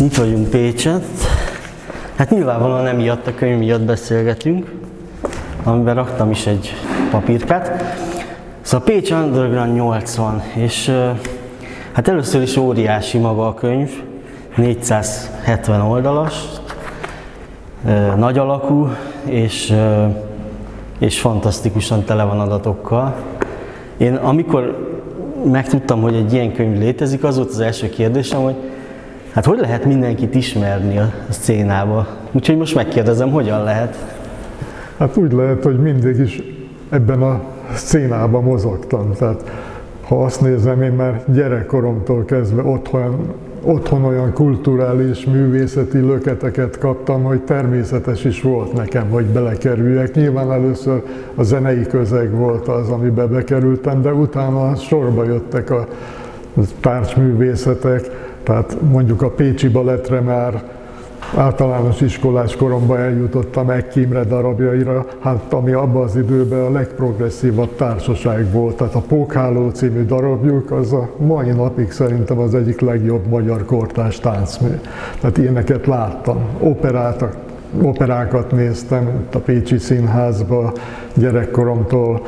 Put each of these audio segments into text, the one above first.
Itt vagyunk Pécset. Hát nyilvánvalóan nem miatt a könyv miatt beszélgetünk, amiben raktam is egy papírkát. Szóval Pécs Underground 80, és hát először is óriási maga a könyv, 470 oldalas, nagy alakú, és, és fantasztikusan tele van adatokkal. Én amikor megtudtam, hogy egy ilyen könyv létezik, az volt az első kérdésem, hogy hát hogy lehet mindenkit ismerni a szénába? Úgyhogy most megkérdezem, hogyan lehet? Hát úgy lehet, hogy mindig is ebben a szénában mozogtam. Tehát ha azt nézem, én már gyerekkoromtól kezdve otthon, otthon olyan kulturális, művészeti löketeket kaptam, hogy természetes is volt nekem, hogy belekerüljek. Nyilván először a zenei közeg volt az, amiben bekerültem, de utána sorba jöttek a tárcsművészetek, tehát mondjuk a Pécsi Balettre már általános iskolás koromban eljutottam egy Kimre darabjaira, hát ami abban az időben a legprogresszívabb társaság volt. Tehát a Pókháló című darabjuk az a mai napig szerintem az egyik legjobb magyar kortás táncmű. Tehát ilyeneket láttam. Operáltak, operákat néztem a Pécsi Színházba gyerekkoromtól,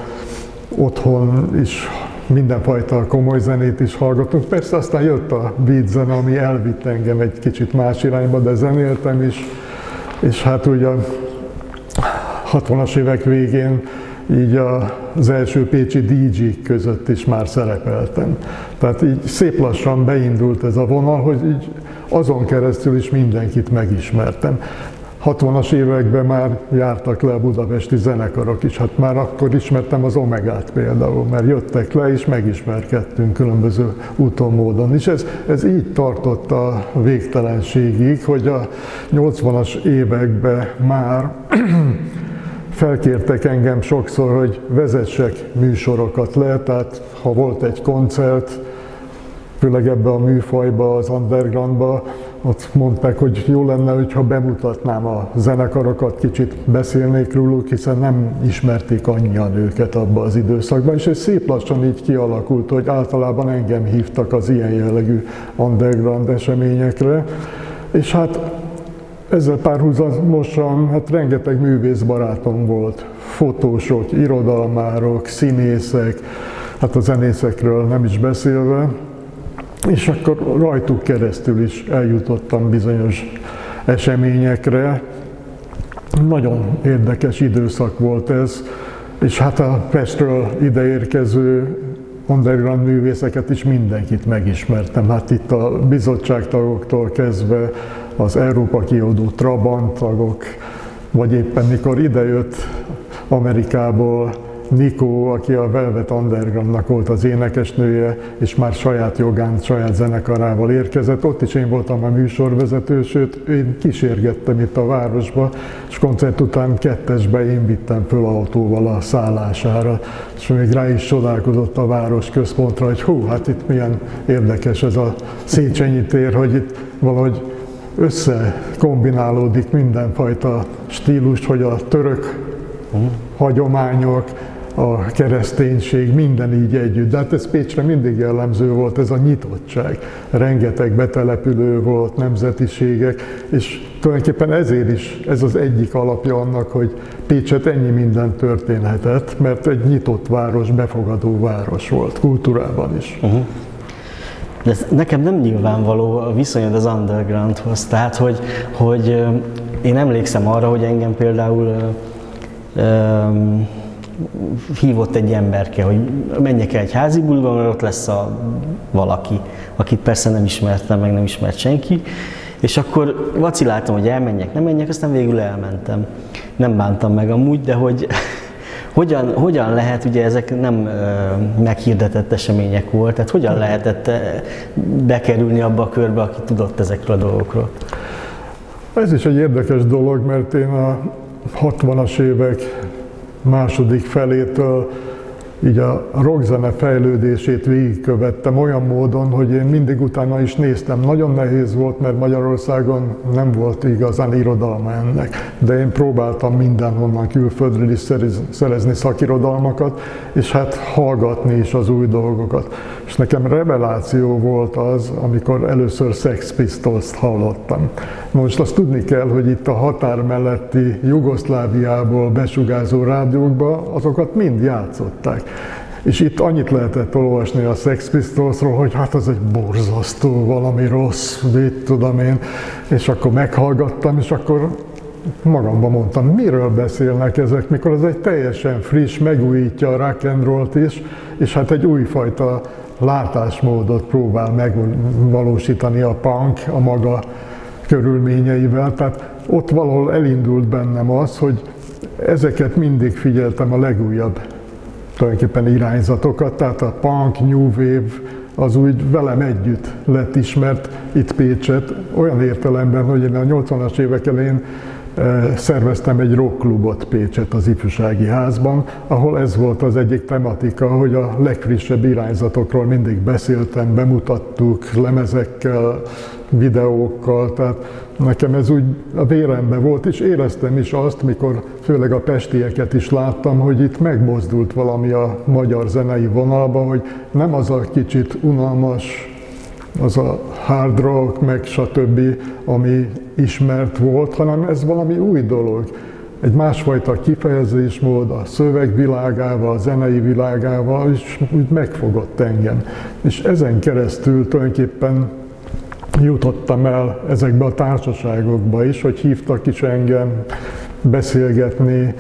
otthon is mindenfajta komoly zenét is hallgatunk. Persze aztán jött a beat zene, ami elvitt engem egy kicsit más irányba, de zenéltem is, és hát ugye a 60-as évek végén így az első pécsi dj között is már szerepeltem. Tehát így szép lassan beindult ez a vonal, hogy így azon keresztül is mindenkit megismertem. 60-as években már jártak le a budapesti zenekarok is, hát már akkor ismertem az Omegát például, mert jöttek le és megismerkedtünk különböző úton, módon. És ez, ez így tartott a végtelenségig, hogy a 80-as években már felkértek engem sokszor, hogy vezessek műsorokat le, tehát ha volt egy koncert, főleg ebbe a műfajba, az undergroundba, ott mondták, hogy jó lenne, hogyha bemutatnám a zenekarokat, kicsit beszélnék róluk, hiszen nem ismerték annyian őket abban az időszakban, és ez szép lassan így kialakult, hogy általában engem hívtak az ilyen jellegű underground eseményekre, és hát ezzel párhuzamosan hát rengeteg művész barátom volt, fotósok, irodalmárok, színészek, hát a zenészekről nem is beszélve, és akkor rajtuk keresztül is eljutottam bizonyos eseményekre. Nagyon érdekes időszak volt ez, és hát a Pestről ideérkező underground művészeket is mindenkit megismertem. Hát itt a bizottságtagoktól kezdve az Európa kiadó Trabant tagok, vagy éppen mikor idejött Amerikából Nikó, aki a Velvet Undergroundnak volt az énekesnője, és már saját jogán, saját zenekarával érkezett. Ott is én voltam a műsorvezető, sőt, én kísérgettem itt a városba, és koncert után kettesbe én vittem föl autóval a szállására, és még rá is csodálkozott a város központra, hogy hú, hát itt milyen érdekes ez a Széchenyi tér, hogy itt valahogy összekombinálódik mindenfajta stílus, hogy a török hagyományok, a kereszténység, minden így együtt. De hát ez Pécsre mindig jellemző volt, ez a nyitottság. Rengeteg betelepülő volt, nemzetiségek, és tulajdonképpen ezért is ez az egyik alapja annak, hogy Pécset ennyi minden történhetett, mert egy nyitott város, befogadó város volt, kultúrában is. Uh-huh. De ez nekem nem nyilvánvaló a viszonyod az undergroundhoz, tehát hogy, hogy én emlékszem arra, hogy engem például um, hívott egy emberke, hogy menjek el egy házi buliba, mert ott lesz a valaki, akit persze nem ismertem, meg nem ismert senki, és akkor vaciláltam, hogy elmenjek, nem menjek, aztán végül elmentem. Nem bántam meg amúgy, de hogy hogyan, hogyan lehet, ugye ezek nem ö, meghirdetett események volt, tehát hogyan lehetett bekerülni abba a körbe, aki tudott ezekről a dolgokról? Ez is egy érdekes dolog, mert én a 60-as évek második felétől így a rockzene fejlődését végigkövettem olyan módon, hogy én mindig utána is néztem. Nagyon nehéz volt, mert Magyarországon nem volt igazán irodalma ennek, de én próbáltam mindenhonnan külföldről is szerezni szakirodalmakat, és hát hallgatni is az új dolgokat. És nekem reveláció volt az, amikor először Sex Pistols-t hallottam. Most azt tudni kell, hogy itt a határ melletti Jugoszláviából besugázó rádiókba azokat mind játszották. És itt annyit lehetett olvasni a Sex Pistolsról, hogy hát az egy borzasztó, valami rossz, mit tudom én. És akkor meghallgattam, és akkor magamban mondtam, miről beszélnek ezek, mikor ez egy teljesen friss, megújítja a rock and roll-t is, és hát egy újfajta látásmódot próbál megvalósítani a punk a maga körülményeivel. Tehát ott valahol elindult bennem az, hogy ezeket mindig figyeltem a legújabb tulajdonképpen irányzatokat, tehát a punk, new wave, az úgy velem együtt lett ismert itt Pécset, olyan értelemben, hogy én a 80-as évek elején szerveztem egy rockklubot Pécset az ifjúsági házban, ahol ez volt az egyik tematika, hogy a legfrissebb irányzatokról mindig beszéltem, bemutattuk lemezekkel, videókkal, tehát nekem ez úgy a vérembe volt, és éreztem is azt, mikor főleg a pestieket is láttam, hogy itt megmozdult valami a magyar zenei vonalba, hogy nem az a kicsit unalmas az a hard rock, meg stb., ami ismert volt, hanem ez valami új dolog. Egy másfajta kifejezésmód a szöveg világával, a zenei világával, és úgy megfogott engem. És ezen keresztül tulajdonképpen jutottam el ezekbe a társaságokba is, hogy hívtak is engem beszélgetni,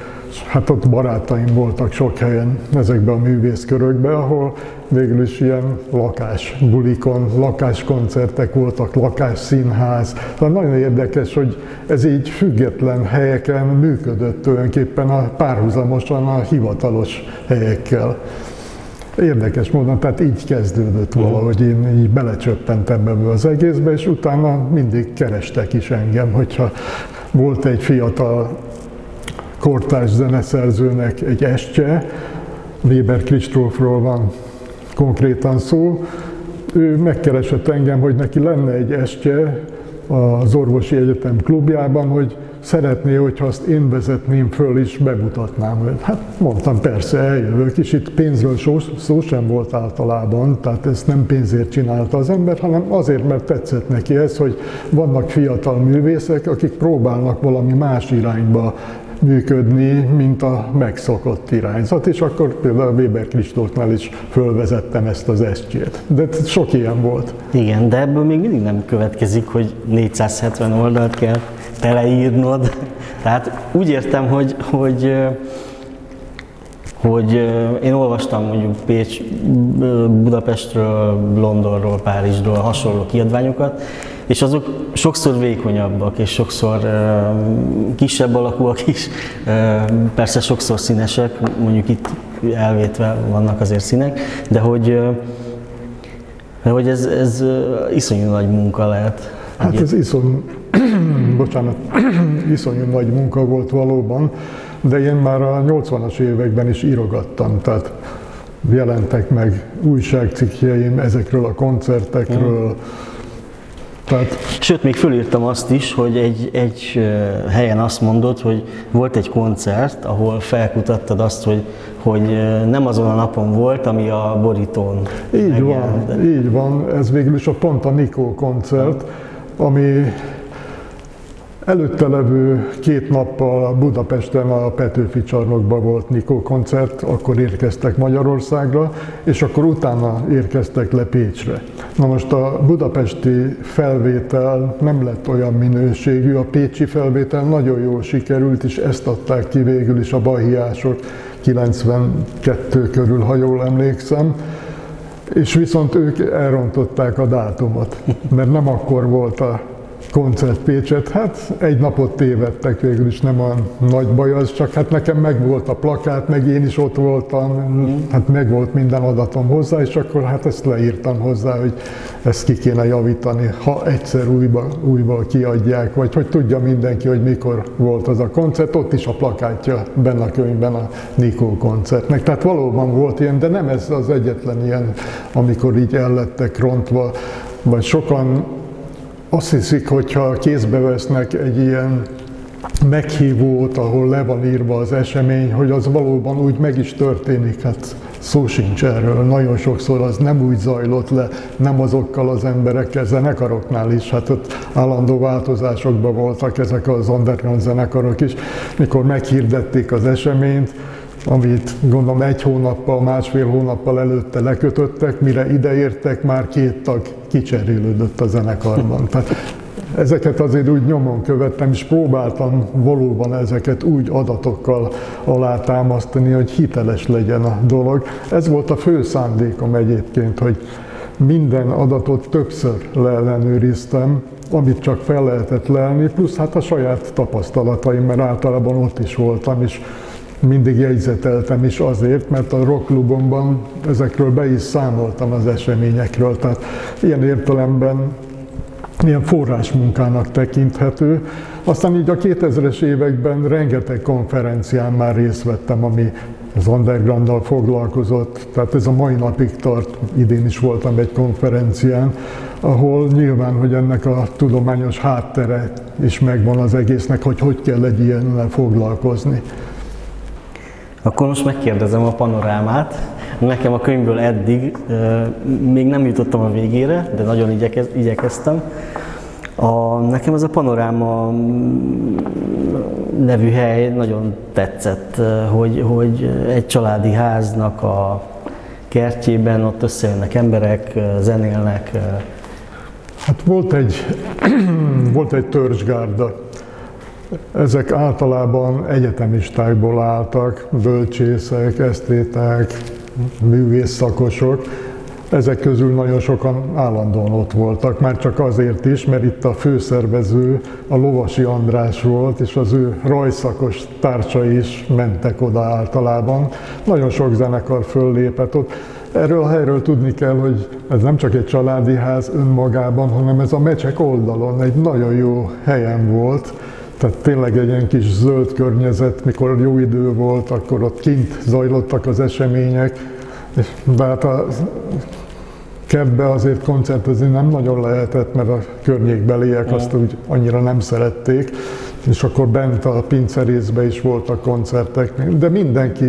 hát ott barátaim voltak sok helyen ezekben a művészkörökben, ahol végül is ilyen lakásbulikon, lakáskoncertek voltak, lakásszínház. Tehát nagyon érdekes, hogy ez így független helyeken működött tulajdonképpen a, párhuzamosan a hivatalos helyekkel. Érdekes módon, tehát így kezdődött valahogy, én így belecsöppentem ebbe az egészbe, és utána mindig kerestek is engem, hogyha volt egy fiatal kortárs zeneszerzőnek egy estje, Weber Kristófról van konkrétan szó, ő megkeresett engem, hogy neki lenne egy estje az orvosi egyetem klubjában, hogy szeretné, hogyha azt én vezetném föl és bemutatnám. Hát mondtam, persze, eljövök, és itt pénzről szó, szó sem volt általában, tehát ezt nem pénzért csinálta az ember, hanem azért, mert tetszett neki ez, hogy vannak fiatal művészek, akik próbálnak valami más irányba működni, mint a megszokott irányzat, és akkor például Weber Kristófnál is fölvezettem ezt az estjét. De sok ilyen volt. Igen, de ebből még mindig nem következik, hogy 470 oldalt kell teleírnod. Tehát úgy értem, hogy, hogy hogy én olvastam mondjuk Pécs, Budapestről, Londonról, Párizsról hasonló kiadványokat, és azok sokszor vékonyabbak, és sokszor kisebb alakúak is, persze sokszor színesek, mondjuk itt elvétve vannak azért színek, de hogy, de hogy ez, ez iszonyú nagy munka lehet. Hát ez iszonyú, bocsánat, iszonyú nagy munka volt valóban, de én már a 80-as években is írogattam, tehát jelentek meg újságcikkjeim ezekről a koncertekről, mm tehát... Sőt, még fölírtam azt is, hogy egy, egy helyen azt mondod, hogy volt egy koncert, ahol felkutattad azt, hogy, hogy nem azon a napon volt, ami a borítón Így megjelent. van, így van. Ez végül is a pont a Nikó koncert, ami Előtte levő két nappal Budapesten a Petőfi csarnokban volt Nikó koncert, akkor érkeztek Magyarországra, és akkor utána érkeztek le Pécsre. Na most a budapesti felvétel nem lett olyan minőségű, a pécsi felvétel nagyon jól sikerült, és ezt adták ki végül is a bahiások 92 körül, ha jól emlékszem. És viszont ők elrontották a dátumot, mert nem akkor volt a koncert Pécset. Hát egy napot tévedtek, végül is nem a nagy baj az, csak hát nekem meg volt a plakát, meg én is ott voltam, hát meg volt minden adatom hozzá, és akkor hát ezt leírtam hozzá, hogy ezt ki kéne javítani, ha egyszer újba, újba kiadják, vagy hogy tudja mindenki, hogy mikor volt az a koncert, ott is a plakátja benne a könyvben a Nikó koncertnek. Tehát valóban volt ilyen, de nem ez az egyetlen ilyen, amikor így ellettek rontva, vagy sokan azt hiszik, hogyha kézbe vesznek egy ilyen meghívót, ahol le van írva az esemény, hogy az valóban úgy meg is történik. Hát szó sincs erről. Nagyon sokszor az nem úgy zajlott le, nem azokkal az emberekkel, zenekaroknál is, hát ott állandó változásokban voltak ezek az underground zenekarok is, mikor meghirdették az eseményt, amit gondolom egy hónappal, másfél hónappal előtte lekötöttek, mire ideértek, már két tag kicserélődött a zenekarban. Tehát ezeket azért úgy nyomon követtem, és próbáltam valóban ezeket úgy adatokkal alátámasztani, hogy hiteles legyen a dolog. Ez volt a fő szándékom egyébként, hogy minden adatot többször leellenőriztem, amit csak fel lehetett lelni, plusz hát a saját tapasztalataim, mert általában ott is voltam, és mindig jegyzeteltem is azért, mert a rockklubomban ezekről be is számoltam az eseményekről, tehát ilyen értelemben ilyen forrásmunkának tekinthető. Aztán így a 2000-es években rengeteg konferencián már részt vettem, ami az underground foglalkozott, tehát ez a mai napig tart, idén is voltam egy konferencián, ahol nyilván, hogy ennek a tudományos háttere is megvan az egésznek, hogy hogy kell egy ilyennel foglalkozni. Akkor most megkérdezem a panorámát. Nekem a könyvből eddig még nem jutottam a végére, de nagyon igyekez, igyekeztem. A, nekem ez a panoráma mm, nevű hely nagyon tetszett, hogy, hogy egy családi háznak a kertjében ott összejönnek emberek, zenélnek. Hát volt egy, volt egy törzsgárda, ezek általában egyetemistákból álltak, bölcsészek, esztéták, művészszakosok. Ezek közül nagyon sokan állandóan ott voltak, már csak azért is, mert itt a főszervező a Lovasi András volt, és az ő rajszakos társai is mentek oda általában. Nagyon sok zenekar föllépett ott. Erről a helyről tudni kell, hogy ez nem csak egy családi ház önmagában, hanem ez a mecsek oldalon egy nagyon jó helyen volt tehát tényleg egy ilyen kis zöld környezet, mikor jó idő volt, akkor ott kint zajlottak az események, és de hát a kertbe azért koncertezni nem nagyon lehetett, mert a környékbeliek azt úgy annyira nem szerették és akkor bent a pincerészbe is voltak koncertek, de mindenki,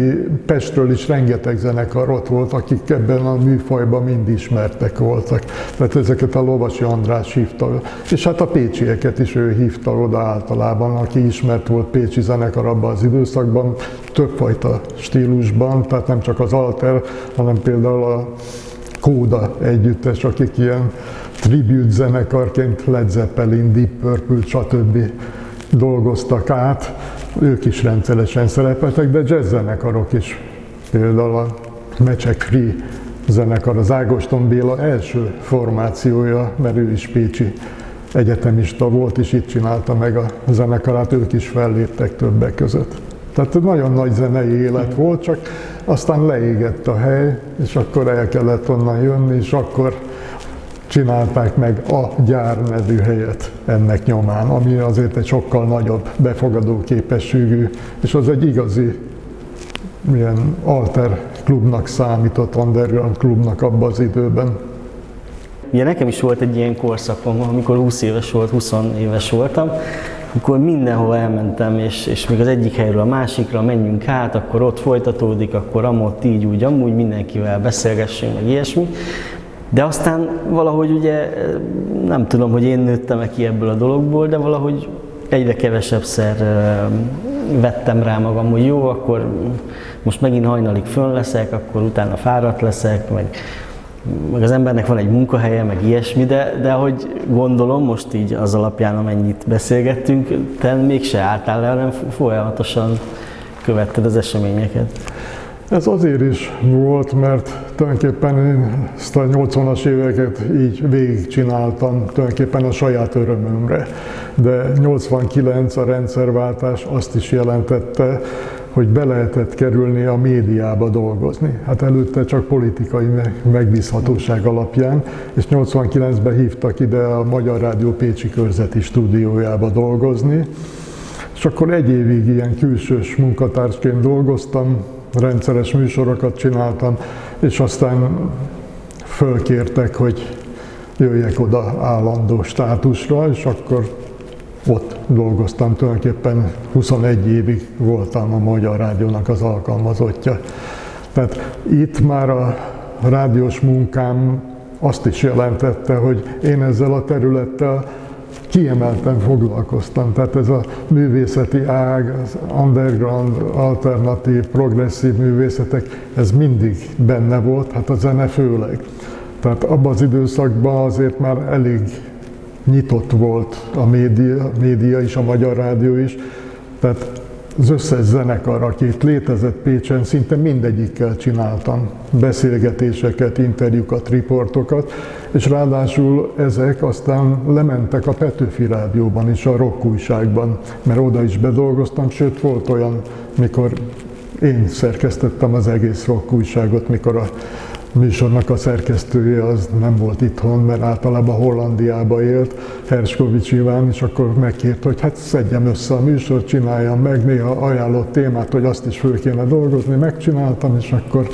Pestről is rengeteg zenekar ott volt, akik ebben a műfajban mind ismertek voltak. Tehát ezeket a Lovasi András hívta, és hát a pécsieket is ő hívta oda általában, aki ismert volt pécsi zenekar abban az időszakban, többfajta stílusban, tehát nem csak az Alter, hanem például a Kóda együttes, akik ilyen tribute zenekarként Led Zeppelin, Deep Purple, stb dolgoztak át, ők is rendszeresen szerepeltek, de jazz zenekarok is. Például a Mecsek Free zenekar, az Ágoston Béla első formációja, mert ő is pécsi egyetemista volt, és itt csinálta meg a zenekarát, ők is felléptek többek között. Tehát nagyon nagy zenei élet volt, csak aztán leégett a hely, és akkor el kellett onnan jönni, és akkor csinálták meg a gyár nevű helyet ennek nyomán, ami azért egy sokkal nagyobb befogadó képességű, és az egy igazi milyen alter klubnak számított, underground klubnak abban az időben. Ugye nekem is volt egy ilyen korszakom, amikor 20 éves volt, 20 éves voltam, amikor mindenhol elmentem, és, és még az egyik helyről a másikra menjünk át, akkor ott folytatódik, akkor amott így, úgy, amúgy mindenkivel beszélgessünk, meg ilyesmi. De aztán valahogy ugye, nem tudom, hogy én nőttem-e ki ebből a dologból, de valahogy egyre kevesebbszer vettem rá magam, hogy jó, akkor most megint hajnalig fönn leszek, akkor utána fáradt leszek, meg, meg az embernek van egy munkahelye, meg ilyesmi, de, de hogy gondolom, most így az alapján, amennyit beszélgettünk, te mégse álltál le, hanem folyamatosan követted az eseményeket. Ez azért is volt, mert tulajdonképpen én ezt a 80-as éveket így végigcsináltam, tulajdonképpen a saját örömömre. De 89 a rendszerváltás azt is jelentette, hogy be lehetett kerülni a médiába dolgozni. Hát előtte csak politikai megbízhatóság alapján, és 89-ben hívtak ide a Magyar Rádió Pécsi körzeti stúdiójába dolgozni, és akkor egy évig ilyen külsős munkatársként dolgoztam, rendszeres műsorokat csináltam, és aztán fölkértek, hogy jöjjek oda állandó státusra, és akkor ott dolgoztam, tulajdonképpen 21 évig voltam a Magyar Rádiónak az alkalmazottja. Tehát itt már a rádiós munkám azt is jelentette, hogy én ezzel a területtel kiemelten foglalkoztam. Tehát ez a művészeti ág, az underground, alternatív, progresszív művészetek, ez mindig benne volt, hát a zene főleg. Tehát abban az időszakban azért már elég nyitott volt a média, média is, a magyar rádió is, tehát az összes zenekar, aki itt létezett Pécsen, szinte mindegyikkel csináltam beszélgetéseket, interjúkat, riportokat, és ráadásul ezek aztán lementek a Petőfi Rádióban is, a rock újságban, mert oda is bedolgoztam, sőt volt olyan, mikor én szerkesztettem az egész rock újságot, mikor a műsornak a szerkesztője az nem volt itthon, mert általában Hollandiába élt, Herskovics Iván, és akkor megkért, hogy hát szedjem össze a műsort, csináljam meg, néha ajánlott témát, hogy azt is föl kéne dolgozni, megcsináltam, és akkor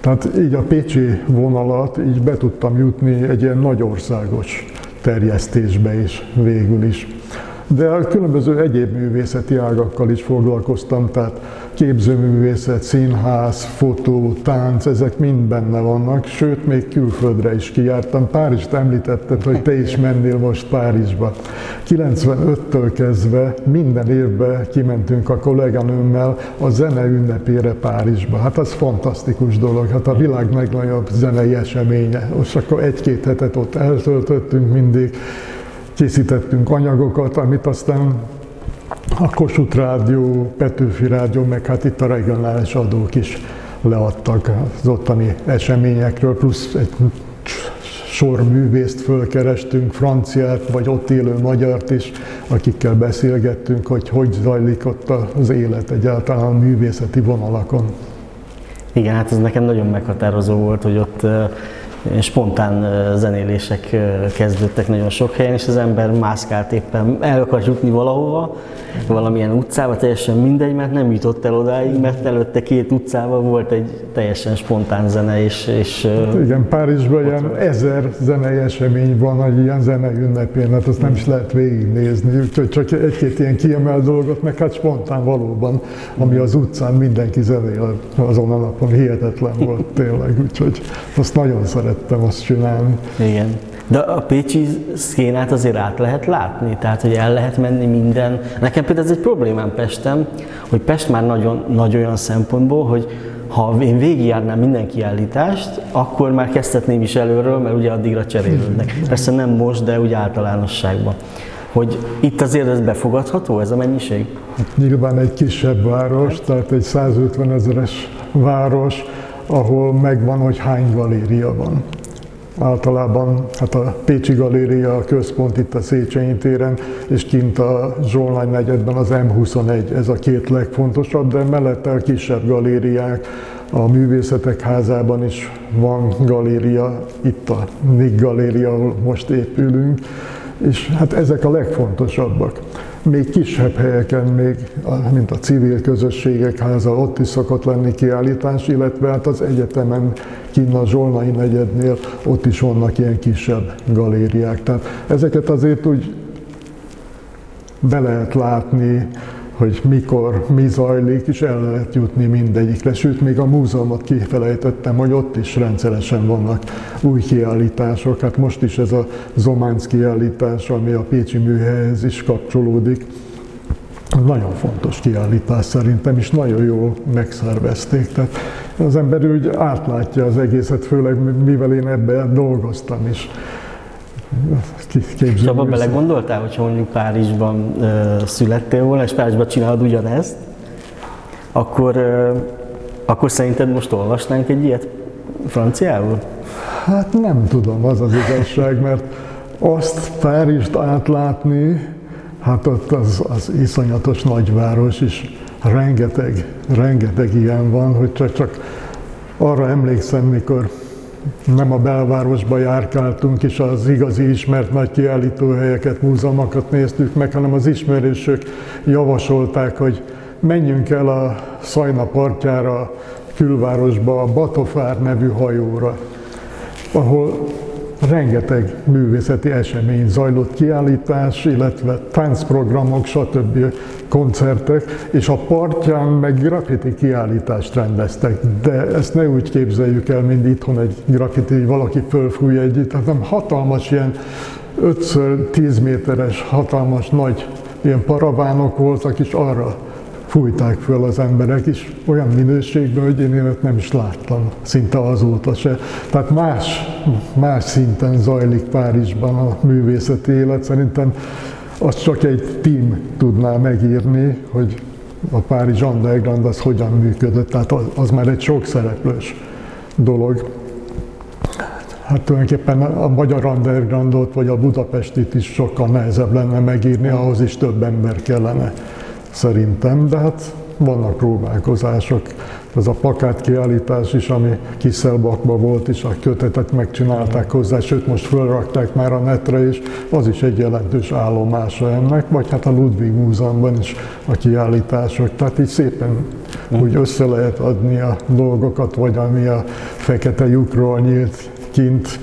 tehát így a pécsi vonalat így be tudtam jutni egy ilyen nagyországos terjesztésbe is végül is. De a különböző egyéb művészeti ágakkal is foglalkoztam, tehát képzőművészet, színház, fotó, tánc, ezek mind benne vannak, sőt, még külföldre is kijártam. Párizst említetted, hogy te is mennél most Párizsba. 95-től kezdve minden évben kimentünk a kolléganőmmel a zene ünnepére Párizsba. Hát az fantasztikus dolog, hát a világ legnagyobb zenei eseménye. Most akkor egy-két hetet ott eltöltöttünk mindig, készítettünk anyagokat, amit aztán a Kossuth Rádió, Petőfi Rádió, meg hát itt a regionális adók is leadtak az ottani eseményekről, plusz egy sor művészt fölkerestünk, franciát, vagy ott élő magyart is, akikkel beszélgettünk, hogy hogy zajlik ott az élet egyáltalán a művészeti vonalakon. Igen, hát ez nekem nagyon meghatározó volt, hogy ott spontán zenélések kezdődtek nagyon sok helyen, és az ember mászkált éppen, el akar jutni valahova, valamilyen utcába, teljesen mindegy, mert nem jutott el odáig, mert előtte két utcában volt egy teljesen spontán zene, és... és Igen, Párizsban ilyen ezer zenei esemény van, egy ilyen zenei ünnepén, hát azt nem is lehet végignézni, úgyhogy csak egy-két ilyen kiemelt dolgot, meg hát spontán valóban, ami az utcán mindenki zenél azon a napon, hihetetlen volt tényleg, úgyhogy azt nagyon szerettem azt csinálni. Igen. De a pécsi szkénát azért át lehet látni, tehát hogy el lehet menni minden. Nekem például ez egy problémám Pestem, hogy Pest már nagyon nagy olyan szempontból, hogy ha én végigjárnám minden kiállítást, akkor már kezdhetném is előről, mert ugye addigra cserélődnek. Persze nem most, de úgy általánosságban. Hogy itt azért ez befogadható, ez a mennyiség? Nyilván egy kisebb város, tehát egy 150 ezeres város, ahol megvan, hogy hány galéria van. Általában hát a Pécsi Galéria a központ itt a Széchenyi téren, és kint a Zsolnány negyedben az M21, ez a két legfontosabb, de mellette a kisebb galériák, a Művészetek Házában is van galéria, itt a NIG galéria, ahol most épülünk, és hát ezek a legfontosabbak még kisebb helyeken, még, mint a civil közösségek háza, ott is szokott lenni kiállítás, illetve hát az egyetemen kinn a Zsolnai negyednél ott is vannak ilyen kisebb galériák. Tehát ezeket azért úgy be lehet látni, hogy mikor, mi zajlik, és el lehet jutni mindegyikre. Sőt, még a múzeumot kifelejtettem, hogy ott is rendszeresen vannak új kiállítások. Hát most is ez a Zománc kiállítás, ami a Pécsi műhelyhez is kapcsolódik. Nagyon fontos kiállítás szerintem, és nagyon jól megszervezték. Tehát az ember úgy átlátja az egészet, főleg mivel én ebben dolgoztam is. És abban belegondoltál, hogyha mondjuk Párizsban uh, születtél volna, és Párizsban csinálod ugyanezt, akkor uh, Akkor szerinted most olvasnánk egy ilyet franciául? Hát nem tudom, az az igazság, mert azt Párizst átlátni, hát ott az, az iszonyatos nagyváros is, rengeteg, rengeteg ilyen van, hogy csak, csak arra emlékszem, mikor nem a belvárosba járkáltunk, és az igazi ismert nagy kiállítóhelyeket, múzeumokat néztük meg, hanem az ismerősök javasolták, hogy menjünk el a Szajna partjára, külvárosba, a Batofár nevű hajóra, ahol rengeteg művészeti esemény zajlott, kiállítás, illetve táncprogramok, stb. koncertek, és a partján meg graffiti kiállítást rendeztek. De ezt ne úgy képzeljük el, mint itthon egy graffiti, valaki fölfúj egyet, hanem hatalmas ilyen 5-10 méteres, hatalmas nagy ilyen paravánok voltak, és arra fújták föl az emberek is olyan minőségben, hogy én élet nem is láttam, szinte azóta se. Tehát más, más szinten zajlik Párizsban a művészeti élet. Szerintem azt csak egy team tudná megírni, hogy a Párizs Underground az hogyan működött. Tehát az, az már egy sok szereplős dolog. Hát tulajdonképpen a magyar undergroundot vagy a budapestit is sokkal nehezebb lenne megírni, ahhoz is több ember kellene szerintem, de hát vannak próbálkozások. Ez a pakát kiállítás is, ami Kiszelbakban volt, és a kötetet megcsinálták hozzá, sőt most fölrakták már a netre is, az is egy jelentős állomása ennek, vagy hát a Ludwig Múzeumban is a kiállítások. Tehát így szépen úgy össze lehet adni a dolgokat, vagy ami a fekete lyukról nyílt kint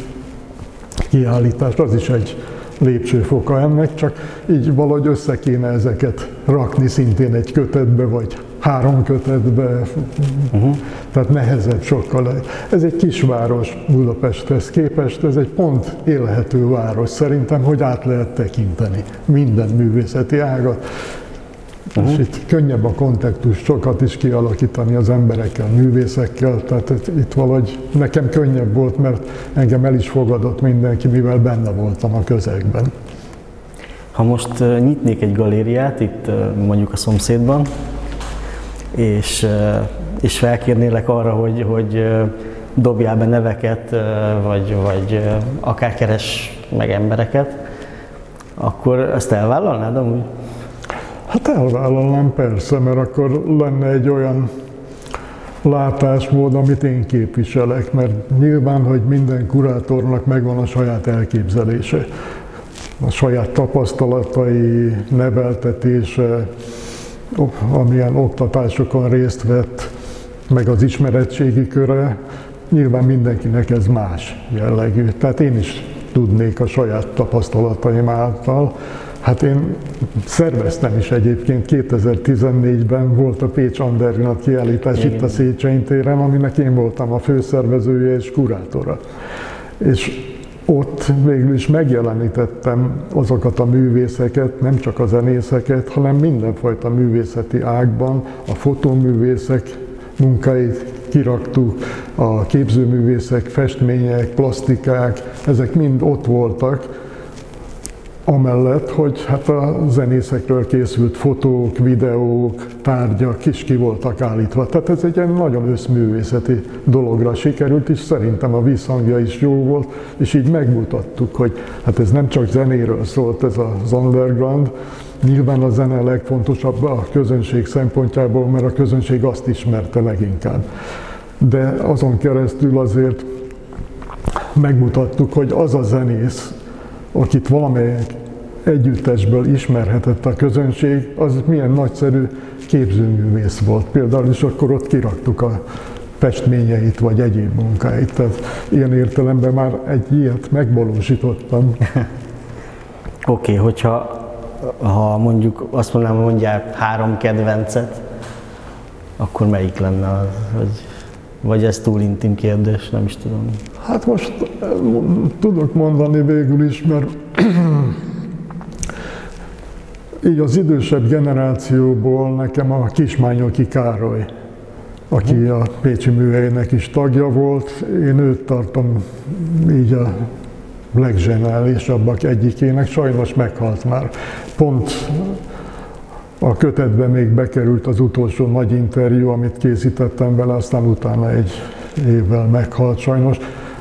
kiállítás, az is egy lépcsőfoka ennek, csak így valahogy össze kéne ezeket rakni szintén egy kötetbe, vagy három kötetbe, uh-huh. tehát nehezebb sokkal. Ez egy kisváros Budapesthez képest, ez egy pont élhető város szerintem, hogy át lehet tekinteni minden művészeti ágat. Uh-huh. És itt könnyebb a kontextus sokat is kialakítani az emberekkel, művészekkel, tehát itt valahogy nekem könnyebb volt, mert engem el is fogadott mindenki, mivel benne voltam a közegben. Ha most nyitnék egy galériát itt mondjuk a szomszédban, és, és felkérnélek arra, hogy, hogy dobjál be neveket, vagy, vagy akár keres meg embereket, akkor ezt elvállalnád amúgy? Hát elvállalnám persze, mert akkor lenne egy olyan látásmód, amit én képviselek, mert nyilván, hogy minden kurátornak megvan a saját elképzelése, a saját tapasztalatai, neveltetése, amilyen oktatásokon részt vett, meg az ismeretségi köre, nyilván mindenkinek ez más jellegű. Tehát én is tudnék a saját tapasztalataim által, Hát én szerveztem is egyébként, 2014-ben volt a Pécs Underground kiállítás Igen. itt a Széchenyi téren, aminek én voltam a főszervezője és kurátora. És ott végül is megjelenítettem azokat a művészeket, nem csak a zenészeket, hanem mindenfajta művészeti ágban, a fotóművészek munkáit kiraktuk, a képzőművészek, festmények, plastikák, ezek mind ott voltak, Amellett, hogy hát a zenészekről készült fotók, videók, tárgyak is ki voltak állítva. Tehát ez egy ilyen nagyon összművészeti dologra sikerült, és szerintem a visszhangja is jó volt, és így megmutattuk, hogy hát ez nem csak zenéről szólt ez az underground, Nyilván a zene a legfontosabb a közönség szempontjából, mert a közönség azt ismerte leginkább. De azon keresztül azért megmutattuk, hogy az a zenész, akit valamelyik együttesből ismerhetett a közönség, az milyen nagyszerű képzőművész volt. Például is akkor ott kiraktuk a festményeit, vagy egyéb munkáit. Tehát ilyen értelemben már egy ilyet megvalósítottam. Oké, okay, hogyha ha mondjuk azt mondanám, mondják három kedvencet, akkor melyik lenne az, hogy vagy ez túl intim kérdés, nem is tudom. Hát most eh, tudok mondani végül is, mert így az idősebb generációból nekem a Kismányoki Károly, aki a Pécsi műhelynek is tagja volt, én őt tartom így a legzsenálisabbak egyikének, sajnos meghalt már. Pont A kötetben még bekerült az utolsó nagy interjú, amit készítettem vele, aztán utána egy évvel meghalt sajnos.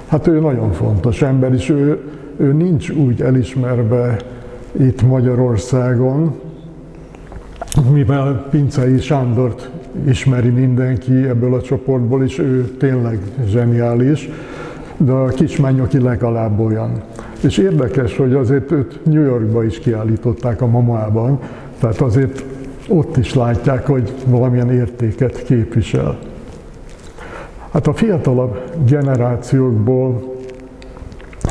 Hát ő nagyon fontos ember, és ő, ő nincs úgy elismerve itt Magyarországon, mivel Pincei Sándort ismeri mindenki ebből a csoportból, és ő tényleg zseniális, de a Kismányoki legalább olyan. És érdekes, hogy azért őt New Yorkba is kiállították a Mamában, tehát azért ott is látják, hogy valamilyen értéket képvisel. Hát a fiatalabb generációkból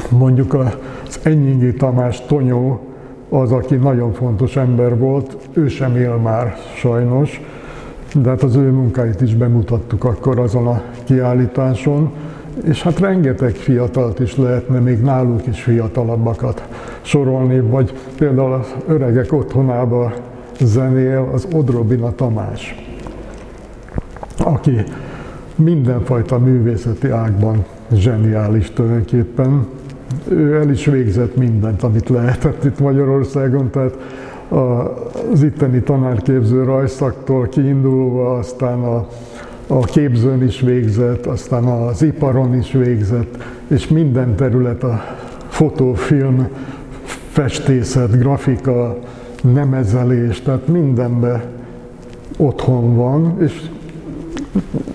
mondjuk az Enyingi Tamás Tonyó az, aki nagyon fontos ember volt, ő sem él már sajnos, de hát az ő munkáit is bemutattuk akkor azon a kiállításon, és hát rengeteg fiatalt is lehetne, még náluk is fiatalabbakat sorolni, vagy például az öregek otthonába zenél az Odrobina Tamás, aki mindenfajta művészeti ágban zseniális tulajdonképpen. Ő el is végzett mindent, amit lehetett itt Magyarországon, tehát az itteni tanárképző rajszaktól kiindulva, aztán a, a képzőn is végzett, aztán az iparon is végzett, és minden terület a fotófilm, festészet, grafika, nemezelés, tehát mindenben otthon van, és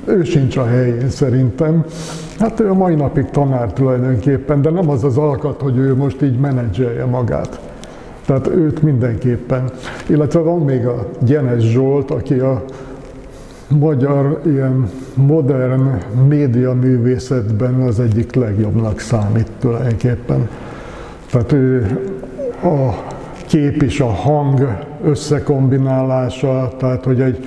ő sincs a helyén szerintem. Hát ő a mai napig tanár tulajdonképpen, de nem az az alkat, hogy ő most így menedzselje magát. Tehát őt mindenképpen. Illetve van még a Gyenes Zsolt, aki a magyar ilyen modern médiaművészetben az egyik legjobbnak számít tulajdonképpen. Tehát ő a kép és a hang összekombinálása, tehát hogy egy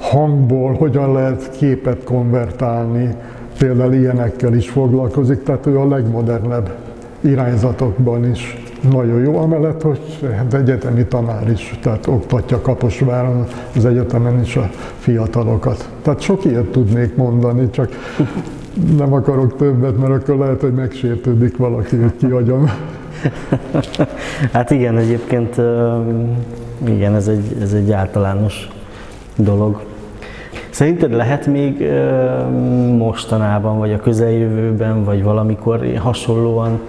hangból hogyan lehet képet konvertálni, például ilyenekkel is foglalkozik, tehát ő a legmodernebb irányzatokban is nagyon jó, amellett, hogy hát egyetemi tanár is, tehát oktatja Kaposváron az egyetemen is a fiatalokat. Tehát sok ilyet tudnék mondani, csak nem akarok többet, mert akkor lehet, hogy megsértődik valaki, hogy kiadjam. hát igen, egyébként igen, ez egy, ez egy általános dolog. Szerinted lehet még mostanában, vagy a közeljövőben, vagy valamikor hasonlóan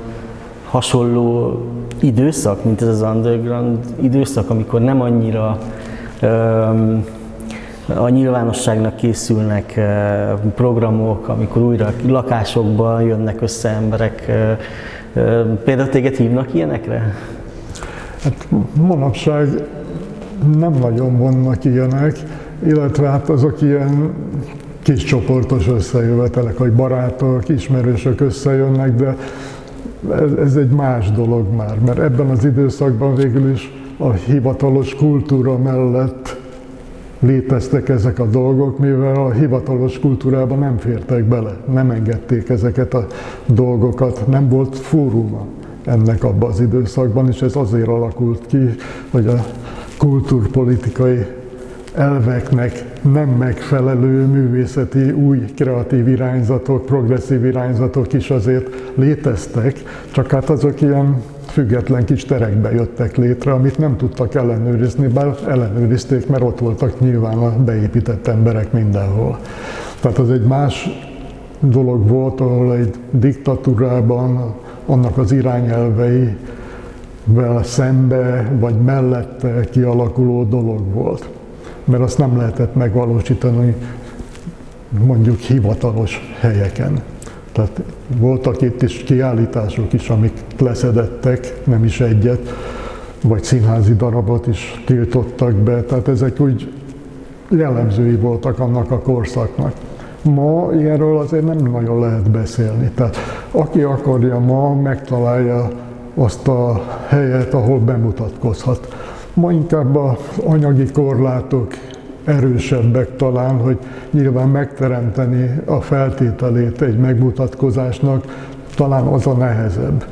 hasonló időszak, mint ez az underground időszak, amikor nem annyira a nyilvánosságnak készülnek programok, amikor újra lakásokban jönnek össze emberek. Például téged hívnak ilyenekre? Hát manapság nem nagyon vannak ilyenek, illetve hát azok ilyen kis csoportos összejövetelek, hogy barátok, ismerősök összejönnek, de ez, ez egy más dolog már, mert ebben az időszakban végül is a hivatalos kultúra mellett léteztek ezek a dolgok, mivel a hivatalos kultúrában nem fértek bele, nem engedték ezeket a dolgokat, nem volt fóruma ennek abban az időszakban, és ez azért alakult ki, hogy a kultúrpolitikai elveknek nem megfelelő művészeti új kreatív irányzatok, progresszív irányzatok is azért léteztek, csak hát azok ilyen független kis terekbe jöttek létre, amit nem tudtak ellenőrizni, bár ellenőrizték, mert ott voltak nyilván a beépített emberek mindenhol. Tehát az egy más dolog volt, ahol egy diktatúrában annak az irányelvei szembe vagy mellette kialakuló dolog volt mert azt nem lehetett megvalósítani mondjuk hivatalos helyeken. Tehát voltak itt is kiállítások is, amik leszedettek, nem is egyet, vagy színházi darabot is tiltottak be, tehát ezek úgy jellemzői voltak annak a korszaknak. Ma ilyenről azért nem nagyon lehet beszélni. Tehát aki akarja ma, megtalálja azt a helyet, ahol bemutatkozhat. Ma inkább az anyagi korlátok erősebbek talán, hogy nyilván megteremteni a feltételét egy megmutatkozásnak, talán az a nehezebb.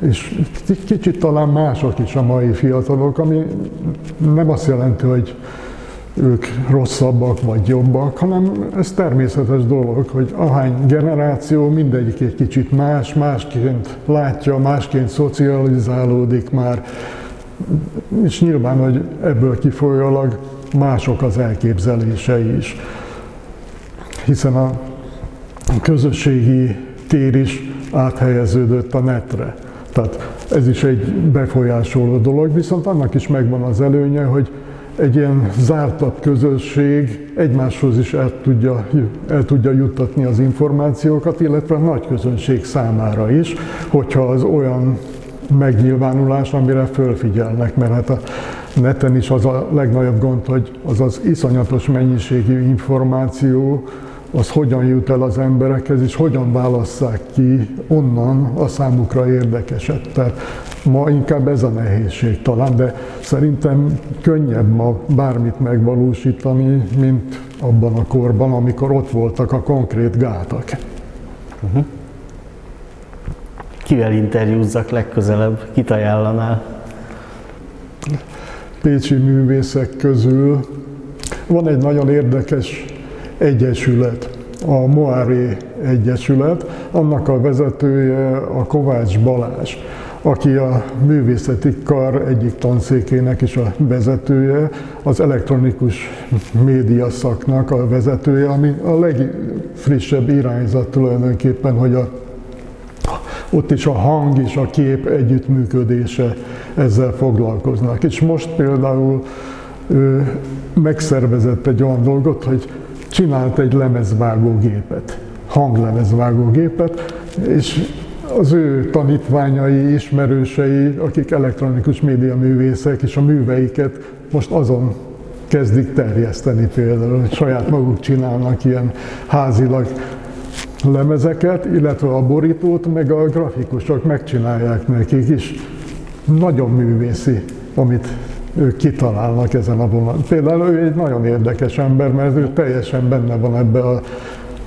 És kicsit talán mások is a mai fiatalok, ami nem azt jelenti, hogy ők rosszabbak vagy jobbak, hanem ez természetes dolog, hogy ahány generáció, mindegyik egy kicsit más, másként látja, másként szocializálódik már, és nyilván, hogy ebből kifolyólag mások az elképzelései is. Hiszen a közösségi tér is áthelyeződött a netre. Tehát ez is egy befolyásoló dolog, viszont annak is megvan az előnye, hogy egy ilyen zártabb közösség egymáshoz is el tudja, el tudja juttatni az információkat, illetve a nagy közönség számára is, hogyha az olyan megnyilvánulás, amire fölfigyelnek, mert hát a neten is az a legnagyobb gond, hogy az az iszonyatos mennyiségű információ, az hogyan jut el az emberekhez, és hogyan válasszák ki onnan a számukra érdekeset. Tehát ma inkább ez a nehézség talán, de szerintem könnyebb ma bármit megvalósítani, mint abban a korban, amikor ott voltak a konkrét gátak. Uh-huh. Kivel interjúzzak legközelebb? Kit ajánlanál? Pécsi művészek közül van egy nagyon érdekes egyesület, a Moáré Egyesület, annak a vezetője a Kovács Balázs, aki a művészeti kar egyik tanszékének is a vezetője, az elektronikus média szaknak a vezetője, ami a legfrissebb irányzat tulajdonképpen, hogy a ott is a hang és a kép együttműködése ezzel foglalkoznak. És most például ő megszervezett egy olyan dolgot, hogy csinált egy lemezvágógépet, hanglemezvágógépet, és az ő tanítványai, ismerősei, akik elektronikus média művészek, és a műveiket most azon kezdik terjeszteni például, hogy saját maguk csinálnak ilyen házilag lemezeket, illetve a borítót, meg a grafikusok megcsinálják nekik is. Nagyon művészi, amit ők kitalálnak ezen a vonalon. Például ő egy nagyon érdekes ember, mert ő teljesen benne van ebbe a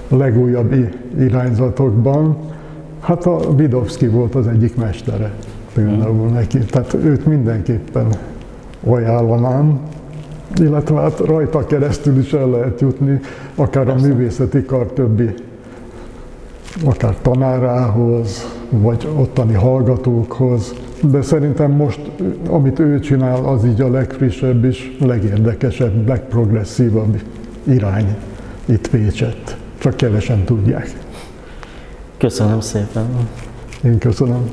legújabb irányzatokban. Hát a Vidovszki volt az egyik mestere például neki, tehát őt mindenképpen ajánlanám, illetve hát rajta keresztül is el lehet jutni, akár a művészeti kar többi akár tanárához, vagy ottani hallgatókhoz, de szerintem most, amit ő csinál, az így a legfrissebb és legérdekesebb, legprogresszívabb irány itt Pécsett. Csak kevesen tudják. Köszönöm szépen. Én köszönöm.